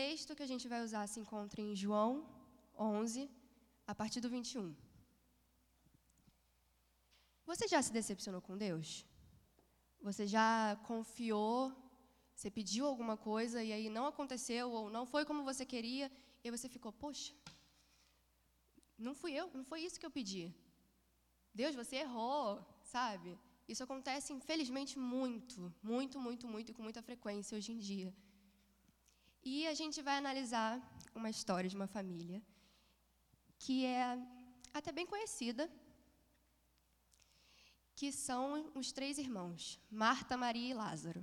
texto que a gente vai usar se encontra em João 11, a partir do 21. Você já se decepcionou com Deus? Você já confiou, você pediu alguma coisa e aí não aconteceu ou não foi como você queria e você ficou, poxa, não fui eu, não foi isso que eu pedi. Deus, você errou, sabe? Isso acontece, infelizmente, muito, muito, muito, muito e com muita frequência hoje em dia. E a gente vai analisar uma história de uma família que é até bem conhecida, que são os três irmãos, Marta, Maria e Lázaro.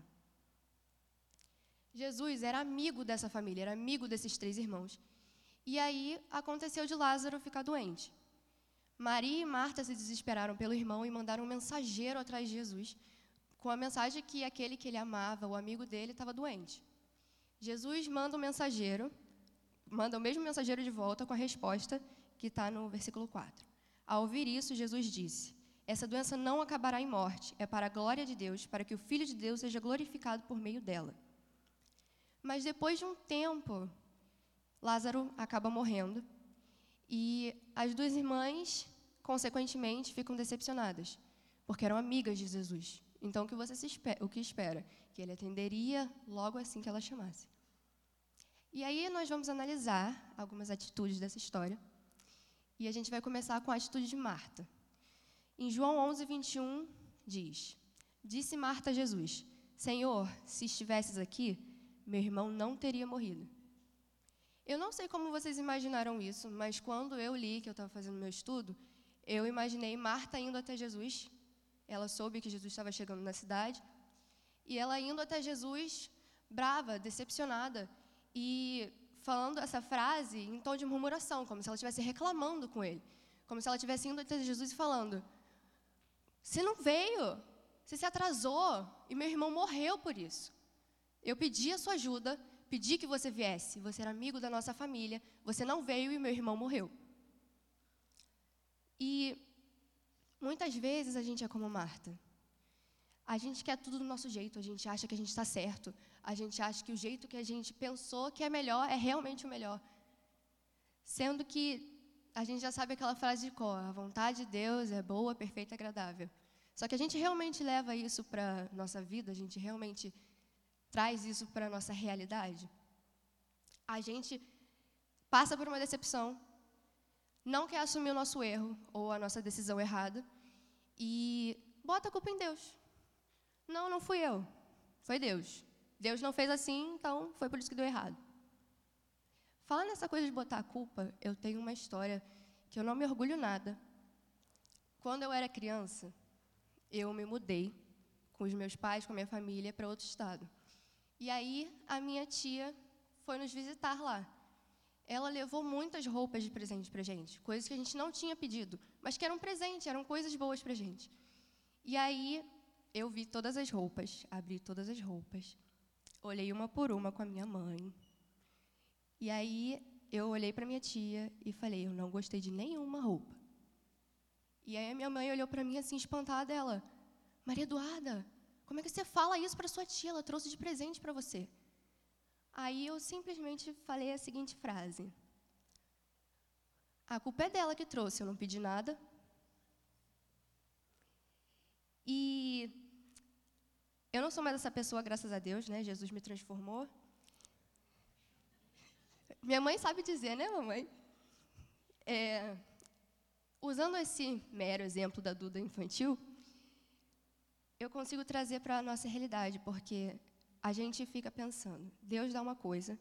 Jesus era amigo dessa família, era amigo desses três irmãos. E aí aconteceu de Lázaro ficar doente. Maria e Marta se desesperaram pelo irmão e mandaram um mensageiro atrás de Jesus, com a mensagem que aquele que ele amava, o amigo dele, estava doente. Jesus manda um mensageiro, manda o mesmo mensageiro de volta com a resposta que está no versículo 4. Ao ouvir isso, Jesus disse: Essa doença não acabará em morte, é para a glória de Deus, para que o Filho de Deus seja glorificado por meio dela. Mas depois de um tempo, Lázaro acaba morrendo e as duas irmãs, consequentemente, ficam decepcionadas, porque eram amigas de Jesus. Então, o que você espera, o que espera? Que ele atenderia logo assim que ela chamasse. E aí nós vamos analisar algumas atitudes dessa história. E a gente vai começar com a atitude de Marta. Em João 11, 21, diz: Disse Marta a Jesus: Senhor, se estivesses aqui, meu irmão não teria morrido. Eu não sei como vocês imaginaram isso, mas quando eu li, que eu estava fazendo meu estudo, eu imaginei Marta indo até Jesus. Ela soube que Jesus estava chegando na cidade. E ela indo até Jesus, brava, decepcionada, e falando essa frase em tom de murmuração, como se ela estivesse reclamando com ele. Como se ela estivesse indo até Jesus e falando: Você não veio, você se atrasou, e meu irmão morreu por isso. Eu pedi a sua ajuda, pedi que você viesse, você era amigo da nossa família, você não veio e meu irmão morreu. E muitas vezes a gente é como Marta. A gente quer tudo do nosso jeito, a gente acha que a gente está certo, a gente acha que o jeito que a gente pensou que é melhor é realmente o melhor. Sendo que a gente já sabe aquela frase de cor: a vontade de Deus é boa, perfeita agradável. Só que a gente realmente leva isso para nossa vida, a gente realmente traz isso para nossa realidade. A gente passa por uma decepção, não quer assumir o nosso erro ou a nossa decisão errada e bota a culpa em Deus. Não, não fui eu. Foi Deus. Deus não fez assim, então foi por isso que deu errado. Falando nessa coisa de botar a culpa, eu tenho uma história que eu não me orgulho nada. Quando eu era criança, eu me mudei com os meus pais, com a minha família, para outro estado. E aí a minha tia foi nos visitar lá. Ela levou muitas roupas de presente para gente, coisas que a gente não tinha pedido, mas que eram presente, eram coisas boas para gente. E aí eu vi todas as roupas, abri todas as roupas, olhei uma por uma com a minha mãe. E aí eu olhei para minha tia e falei: eu não gostei de nenhuma roupa. E aí a minha mãe olhou para mim assim espantada, ela: Maria Eduarda, como é que você fala isso para sua tia? Ela trouxe de presente para você. Aí eu simplesmente falei a seguinte frase: A culpa é dela que trouxe, eu não pedi nada. E eu não sou mais essa pessoa, graças a Deus, né? Jesus me transformou. Minha mãe sabe dizer, né, mamãe? É, usando esse mero exemplo da Duda infantil, eu consigo trazer para a nossa realidade, porque a gente fica pensando, Deus dá uma coisa,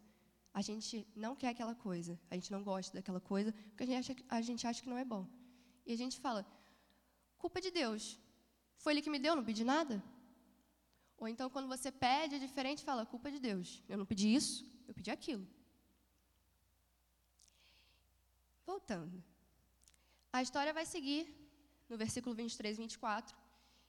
a gente não quer aquela coisa, a gente não gosta daquela coisa, porque a gente acha, a gente acha que não é bom. E a gente fala, culpa de Deus. Foi Ele que me deu, não pedi nada? Ou então, quando você pede, é diferente, fala, culpa de Deus. Eu não pedi isso, eu pedi aquilo. Voltando. A história vai seguir no versículo 23 e 24,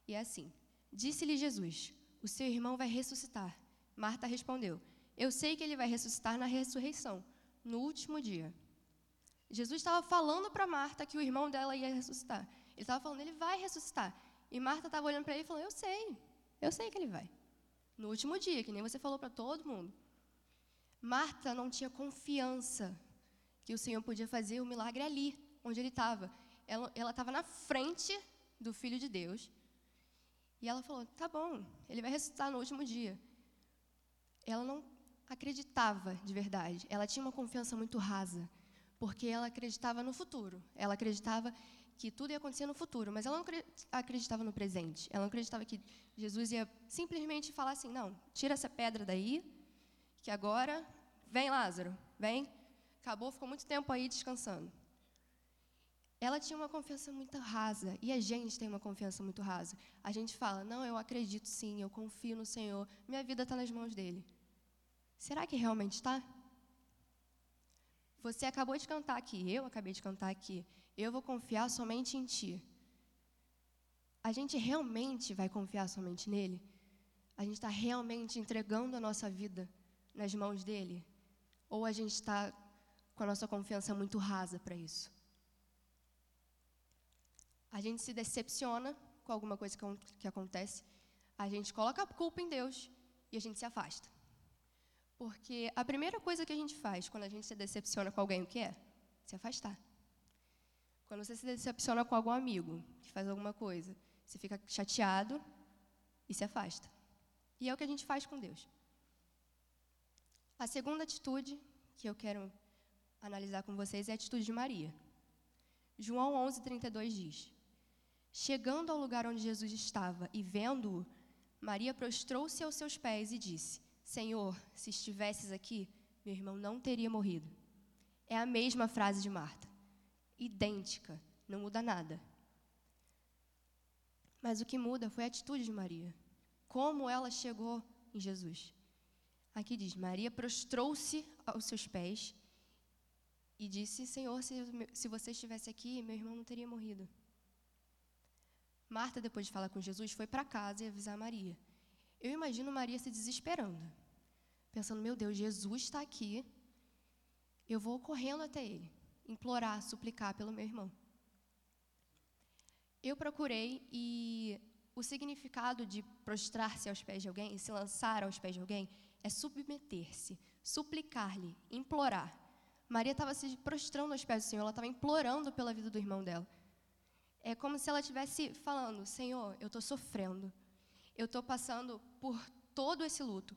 e é assim. Disse-lhe Jesus: O seu irmão vai ressuscitar. Marta respondeu: Eu sei que ele vai ressuscitar na ressurreição, no último dia. Jesus estava falando para Marta que o irmão dela ia ressuscitar. Ele estava falando, ele vai ressuscitar. E Marta estava olhando para ele e falando, eu sei, eu sei que ele vai. No último dia, que nem você falou para todo mundo. Marta não tinha confiança que o Senhor podia fazer o milagre ali, onde ele estava. Ela estava na frente do Filho de Deus. E ela falou: tá bom, ele vai ressuscitar no último dia. Ela não acreditava de verdade. Ela tinha uma confiança muito rasa, porque ela acreditava no futuro. Ela acreditava que tudo ia acontecer no futuro, mas ela não acreditava no presente. Ela não acreditava que Jesus ia simplesmente falar assim: não, tira essa pedra daí, que agora vem Lázaro, vem. Acabou, ficou muito tempo aí descansando. Ela tinha uma confiança muito rasa, e a gente tem uma confiança muito rasa. A gente fala: não, eu acredito sim, eu confio no Senhor, minha vida está nas mãos dele. Será que realmente está? Você acabou de cantar aqui, eu acabei de cantar aqui. Eu vou confiar somente em Ti. A gente realmente vai confiar somente nele? A gente está realmente entregando a nossa vida nas mãos dele? Ou a gente está com a nossa confiança muito rasa para isso? A gente se decepciona com alguma coisa que, que acontece, a gente coloca a culpa em Deus e a gente se afasta. Porque a primeira coisa que a gente faz quando a gente se decepciona com alguém, o que é? Se afastar. Quando você se decepciona com algum amigo que faz alguma coisa, você fica chateado e se afasta. E é o que a gente faz com Deus. A segunda atitude que eu quero analisar com vocês é a atitude de Maria. João 11:32 diz: Chegando ao lugar onde Jesus estava e vendo-o, Maria prostrou-se aos seus pés e disse: Senhor, se estivesses aqui, meu irmão não teria morrido. É a mesma frase de Marta, idêntica, não muda nada. Mas o que muda foi a atitude de Maria, como ela chegou em Jesus. Aqui diz: Maria prostrou-se aos seus pés e disse: Senhor, se, se você estivesse aqui, meu irmão não teria morrido. Marta, depois de falar com Jesus, foi para casa e avisar Maria. Eu imagino Maria se desesperando, pensando: meu Deus, Jesus está aqui, eu vou correndo até ele, implorar, suplicar pelo meu irmão. Eu procurei e o significado de prostrar-se aos pés de alguém, se lançar aos pés de alguém, é submeter-se, suplicar-lhe, implorar. Maria estava se prostrando aos pés do Senhor, ela estava implorando pela vida do irmão dela. É como se ela estivesse falando: Senhor, eu estou sofrendo. Eu estou passando por todo esse luto.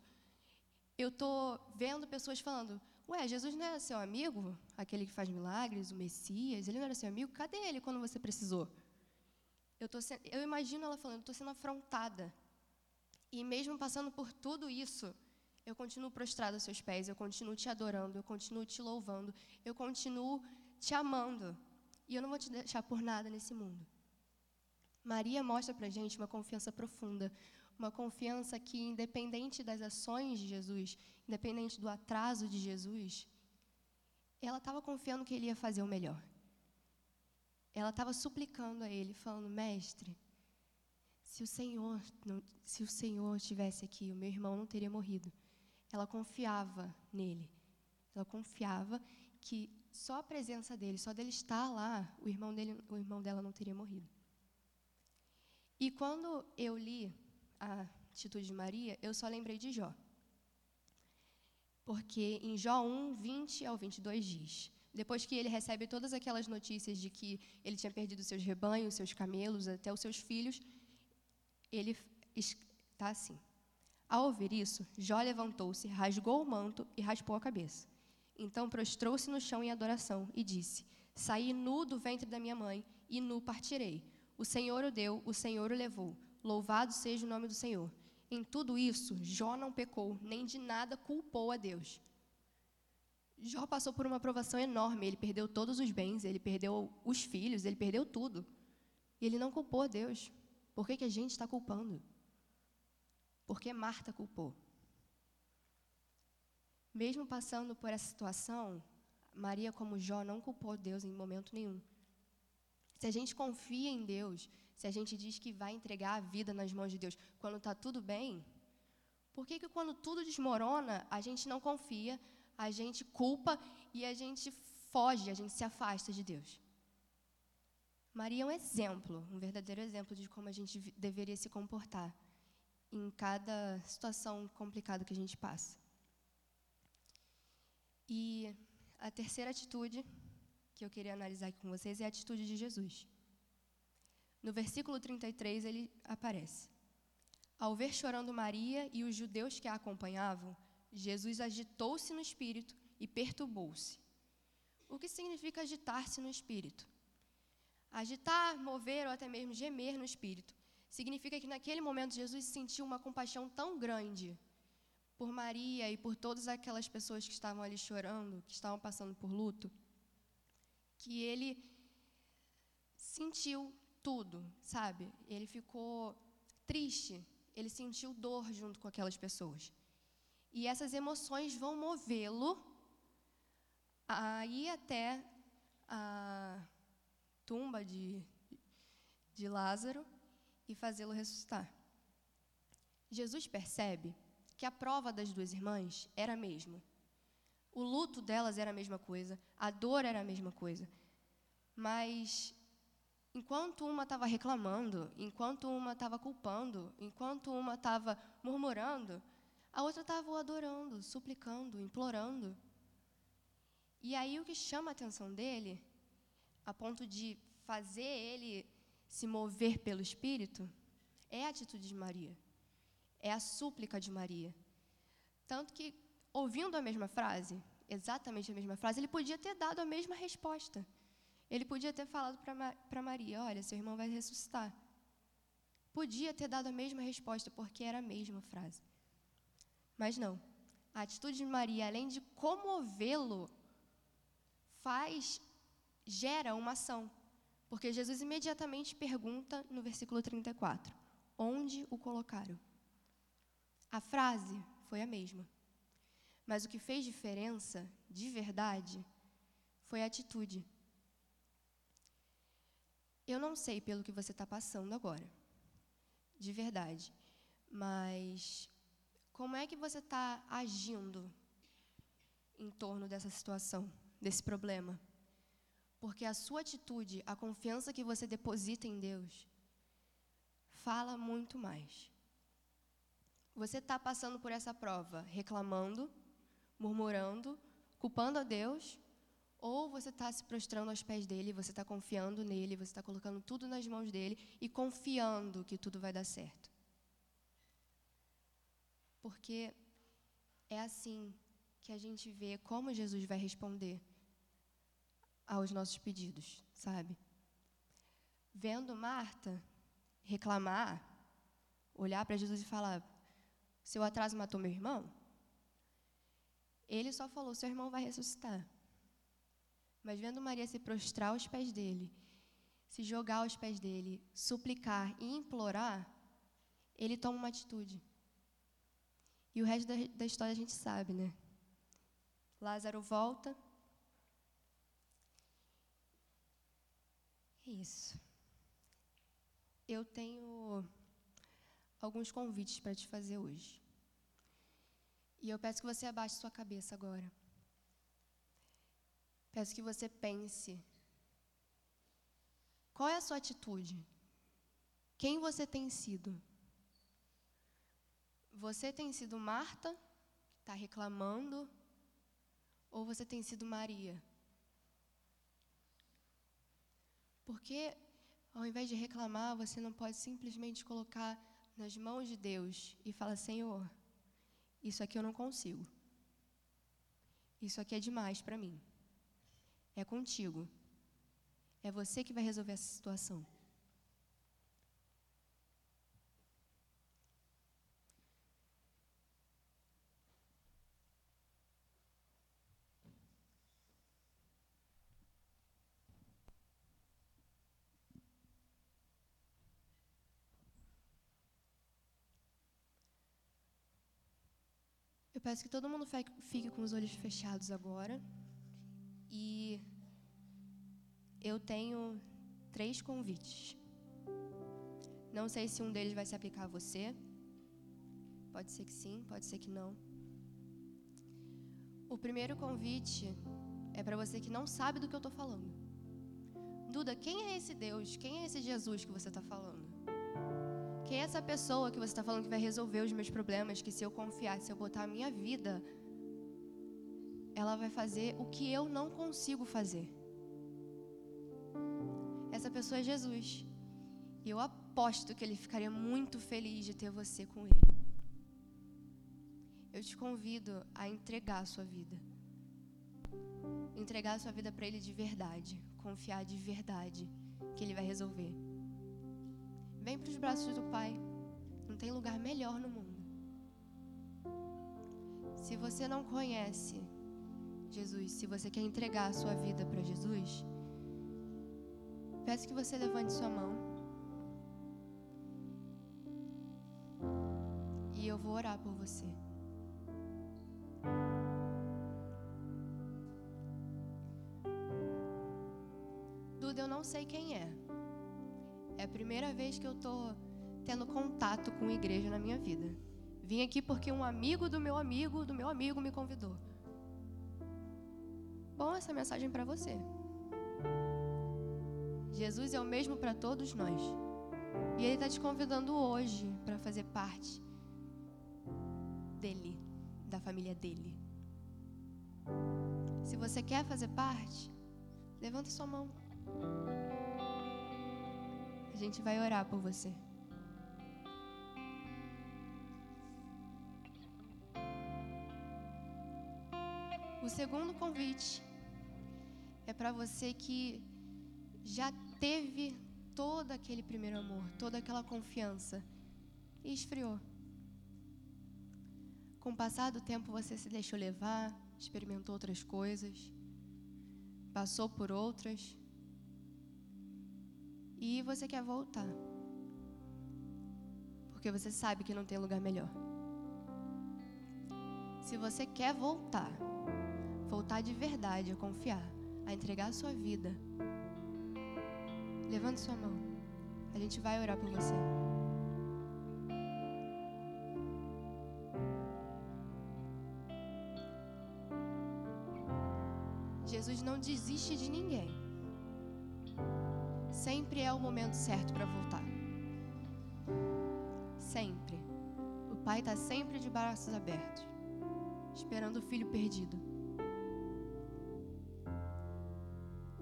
Eu estou vendo pessoas falando: Ué, Jesus não era seu amigo? Aquele que faz milagres, o Messias? Ele não era seu amigo? Cadê ele quando você precisou? Eu, tô se... eu imagino ela falando: Estou sendo afrontada. E mesmo passando por tudo isso, eu continuo prostrado aos seus pés, eu continuo te adorando, eu continuo te louvando, eu continuo te amando. E eu não vou te deixar por nada nesse mundo. Maria mostra para gente uma confiança profunda, uma confiança que, independente das ações de Jesus, independente do atraso de Jesus, ela estava confiando que ele ia fazer o melhor. Ela estava suplicando a ele, falando: Mestre, se o Senhor, não, se o Senhor estivesse aqui, o meu irmão não teria morrido. Ela confiava nele. Ela confiava que só a presença dele, só dele estar lá, o irmão, dele, o irmão dela não teria morrido. E quando eu li a atitude de Maria, eu só lembrei de Jó. Porque em Jó 1, 20 ao 22 diz: Depois que ele recebe todas aquelas notícias de que ele tinha perdido seus rebanhos, seus camelos, até os seus filhos, ele está assim. Ao ouvir isso, Jó levantou-se, rasgou o manto e raspou a cabeça. Então prostrou-se no chão em adoração e disse: Saí nu do ventre da minha mãe e nu partirei. O Senhor o deu, o Senhor o levou. Louvado seja o nome do Senhor. Em tudo isso, Jó não pecou, nem de nada culpou a Deus. Jó passou por uma provação enorme. Ele perdeu todos os bens, ele perdeu os filhos, ele perdeu tudo. E ele não culpou a Deus. Por que, que a gente está culpando? Porque Marta culpou. Mesmo passando por essa situação, Maria, como Jó, não culpou Deus em momento nenhum. Se a gente confia em Deus, se a gente diz que vai entregar a vida nas mãos de Deus quando está tudo bem, por que, que quando tudo desmorona, a gente não confia, a gente culpa e a gente foge, a gente se afasta de Deus? Maria é um exemplo, um verdadeiro exemplo de como a gente deveria se comportar em cada situação complicada que a gente passa. E a terceira atitude que eu queria analisar aqui com vocês é a atitude de Jesus. No versículo 33, ele aparece. Ao ver chorando Maria e os judeus que a acompanhavam, Jesus agitou-se no espírito e perturbou-se. O que significa agitar-se no espírito? Agitar, mover ou até mesmo gemer no espírito significa que naquele momento Jesus sentiu uma compaixão tão grande por Maria e por todas aquelas pessoas que estavam ali chorando, que estavam passando por luto, que ele sentiu tudo, sabe? Ele ficou triste, ele sentiu dor junto com aquelas pessoas. E essas emoções vão movê-lo a ir até a tumba de, de Lázaro e fazê-lo ressuscitar. Jesus percebe que a prova das duas irmãs era a mesma. O luto delas era a mesma coisa, a dor era a mesma coisa. Mas enquanto uma estava reclamando, enquanto uma estava culpando, enquanto uma estava murmurando, a outra estava o adorando, suplicando, implorando. E aí o que chama a atenção dele, a ponto de fazer ele se mover pelo Espírito, é a atitude de Maria. É a súplica de Maria. Tanto que, ouvindo a mesma frase, exatamente a mesma frase, ele podia ter dado a mesma resposta. Ele podia ter falado para Maria: Olha, seu irmão vai ressuscitar. Podia ter dado a mesma resposta, porque era a mesma frase. Mas não. A atitude de Maria, além de comovê-lo, faz, gera uma ação. Porque Jesus imediatamente pergunta no versículo 34: Onde o colocaram? A frase foi a mesma. Mas o que fez diferença, de verdade, foi a atitude. Eu não sei pelo que você está passando agora, de verdade, mas como é que você está agindo em torno dessa situação, desse problema? Porque a sua atitude, a confiança que você deposita em Deus, fala muito mais. Você está passando por essa prova reclamando, murmurando, culpando a Deus, ou você está se prostrando aos pés dele, você está confiando nele, você está colocando tudo nas mãos dele e confiando que tudo vai dar certo. Porque é assim que a gente vê como Jesus vai responder aos nossos pedidos, sabe? Vendo Marta reclamar, olhar para Jesus e falar: seu atraso matou meu irmão? Ele só falou: seu irmão vai ressuscitar. Mas vendo Maria se prostrar aos pés dele, se jogar aos pés dele, suplicar e implorar, ele toma uma atitude. E o resto da, da história a gente sabe, né? Lázaro volta. É isso. Eu tenho alguns convites para te fazer hoje. E eu peço que você abaixe sua cabeça agora. Peço que você pense. Qual é a sua atitude? Quem você tem sido? Você tem sido Marta, está reclamando, ou você tem sido Maria? Porque, ao invés de reclamar, você não pode simplesmente colocar nas mãos de Deus e fala: Senhor, isso aqui eu não consigo. Isso aqui é demais para mim. É contigo. É você que vai resolver essa situação. Eu peço que todo mundo fique com os olhos fechados agora. E eu tenho três convites. Não sei se um deles vai se aplicar a você. Pode ser que sim, pode ser que não. O primeiro convite é para você que não sabe do que eu estou falando. Duda, quem é esse Deus? Quem é esse Jesus que você está falando? Quem é essa pessoa que você está falando que vai resolver os meus problemas? Que se eu confiar, se eu botar a minha vida, ela vai fazer o que eu não consigo fazer. Essa pessoa é Jesus. E eu aposto que ele ficaria muito feliz de ter você com ele. Eu te convido a entregar a sua vida. Entregar a sua vida para ele de verdade. Confiar de verdade que ele vai resolver. Vem para os braços do Pai. Não tem lugar melhor no mundo. Se você não conhece Jesus, se você quer entregar a sua vida para Jesus, peço que você levante sua mão. E eu vou orar por você. Duda, eu não sei quem é. É a primeira vez que eu tô tendo contato com igreja na minha vida. Vim aqui porque um amigo do meu amigo do meu amigo me convidou. Bom, essa mensagem para você. Jesus é o mesmo para todos nós. E Ele está te convidando hoje para fazer parte dele, da família dele. Se você quer fazer parte, levanta sua mão. A gente vai orar por você. O segundo convite para você que já teve todo aquele primeiro amor, toda aquela confiança e esfriou. Com o passar do tempo você se deixou levar, experimentou outras coisas, passou por outras e você quer voltar. Porque você sabe que não tem lugar melhor. Se você quer voltar, voltar de verdade, a confiar, a entregar a sua vida, levante sua mão. A gente vai orar por você. Jesus não desiste de ninguém. Sempre é o momento certo para voltar. Sempre. O pai está sempre de braços abertos, esperando o filho perdido.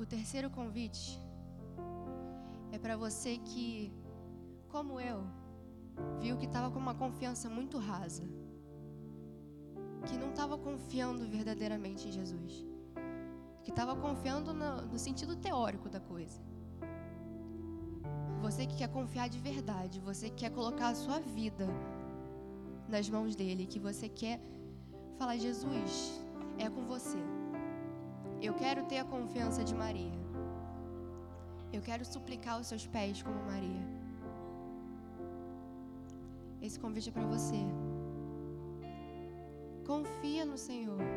O terceiro convite é para você que, como eu, viu que estava com uma confiança muito rasa, que não estava confiando verdadeiramente em Jesus, que estava confiando no, no sentido teórico da coisa. Você que quer confiar de verdade, você que quer colocar a sua vida nas mãos dele, que você quer falar: Jesus, é com você. Eu quero ter a confiança de Maria. Eu quero suplicar os seus pés como Maria. Esse convite é para você. Confia no Senhor.